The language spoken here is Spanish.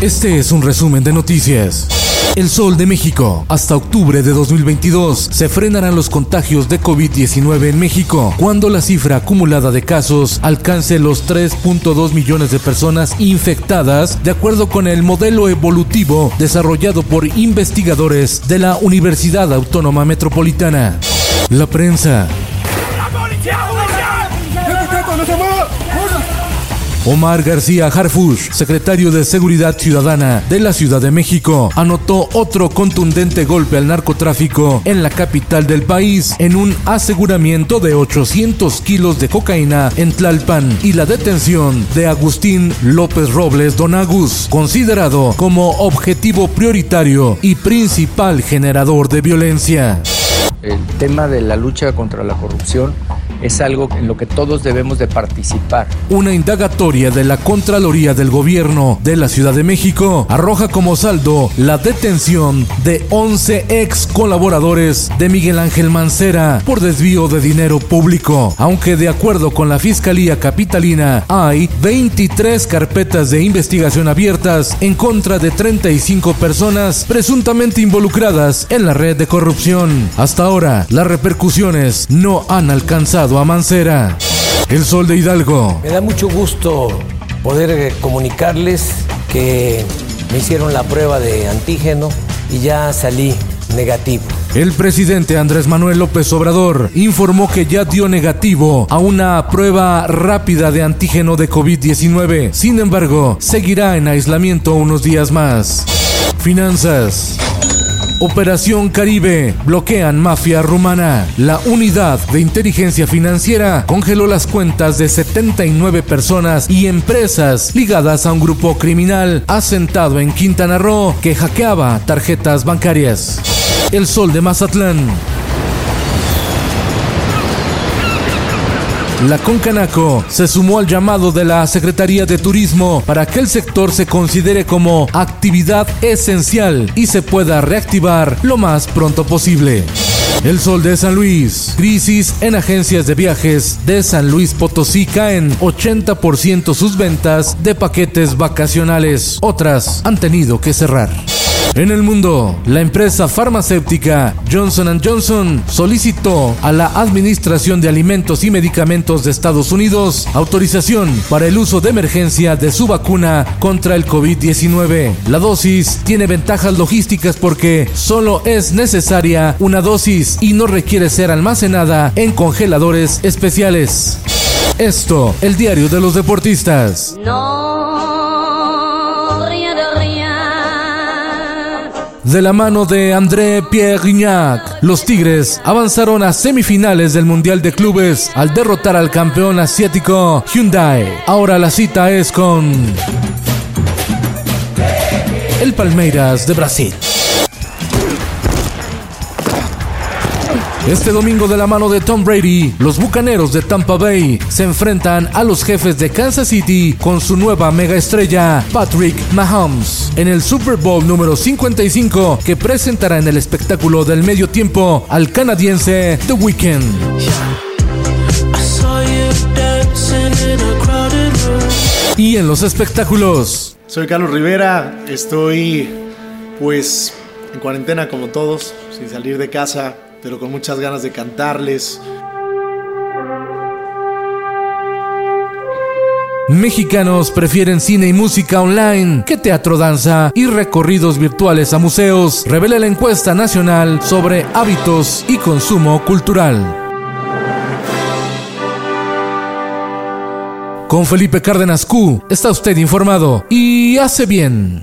Este es un resumen de noticias. El Sol de México. Hasta octubre de 2022 se frenarán los contagios de COVID-19 en México cuando la cifra acumulada de casos alcance los 3.2 millones de personas infectadas, de acuerdo con el modelo evolutivo desarrollado por investigadores de la Universidad Autónoma Metropolitana. La prensa. Omar García Harfush, secretario de Seguridad Ciudadana de la Ciudad de México, anotó otro contundente golpe al narcotráfico en la capital del país en un aseguramiento de 800 kilos de cocaína en Tlalpan y la detención de Agustín López Robles Donagus, considerado como objetivo prioritario y principal generador de violencia. El tema de la lucha contra la corrupción es algo en lo que todos debemos de participar. Una indagatoria de la Contraloría del Gobierno de la Ciudad de México arroja como saldo la detención de 11 ex colaboradores de Miguel Ángel Mancera por desvío de dinero público, aunque de acuerdo con la Fiscalía Capitalina hay 23 carpetas de investigación abiertas en contra de 35 personas presuntamente involucradas en la red de corrupción. Hasta ahora, las repercusiones no han alcanzado a Mancera. El Sol de Hidalgo. Me da mucho gusto poder eh, comunicarles que me hicieron la prueba de antígeno y ya salí negativo. El presidente Andrés Manuel López Obrador informó que ya dio negativo a una prueba rápida de antígeno de COVID-19. Sin embargo, seguirá en aislamiento unos días más. Finanzas. Operación Caribe. Bloquean mafia rumana. La unidad de inteligencia financiera congeló las cuentas de 79 personas y empresas ligadas a un grupo criminal asentado en Quintana Roo que hackeaba tarjetas bancarias. El Sol de Mazatlán. La Concanaco se sumó al llamado de la Secretaría de Turismo para que el sector se considere como actividad esencial y se pueda reactivar lo más pronto posible. El Sol de San Luis. Crisis en agencias de viajes de San Luis Potosí caen 80% sus ventas de paquetes vacacionales. Otras han tenido que cerrar. En el mundo, la empresa farmacéutica Johnson Johnson solicitó a la Administración de Alimentos y Medicamentos de Estados Unidos autorización para el uso de emergencia de su vacuna contra el COVID-19. La dosis tiene ventajas logísticas porque solo es necesaria una dosis y no requiere ser almacenada en congeladores especiales. Esto, el diario de los deportistas. De la mano de André Pierre los Tigres avanzaron a semifinales del Mundial de Clubes al derrotar al campeón asiático Hyundai. Ahora la cita es con el Palmeiras de Brasil. Este domingo de la mano de Tom Brady, los Bucaneros de Tampa Bay se enfrentan a los jefes de Kansas City con su nueva mega estrella, Patrick Mahomes, en el Super Bowl número 55 que presentará en el espectáculo del medio tiempo al canadiense The Weeknd. Y en los espectáculos. Soy Carlos Rivera, estoy pues en cuarentena como todos, sin salir de casa, pero con muchas ganas de cantarles. Mexicanos prefieren cine y música online que teatro, danza y recorridos virtuales a museos, revela la encuesta nacional sobre hábitos y consumo cultural. Con Felipe Cárdenas Q está usted informado y hace bien.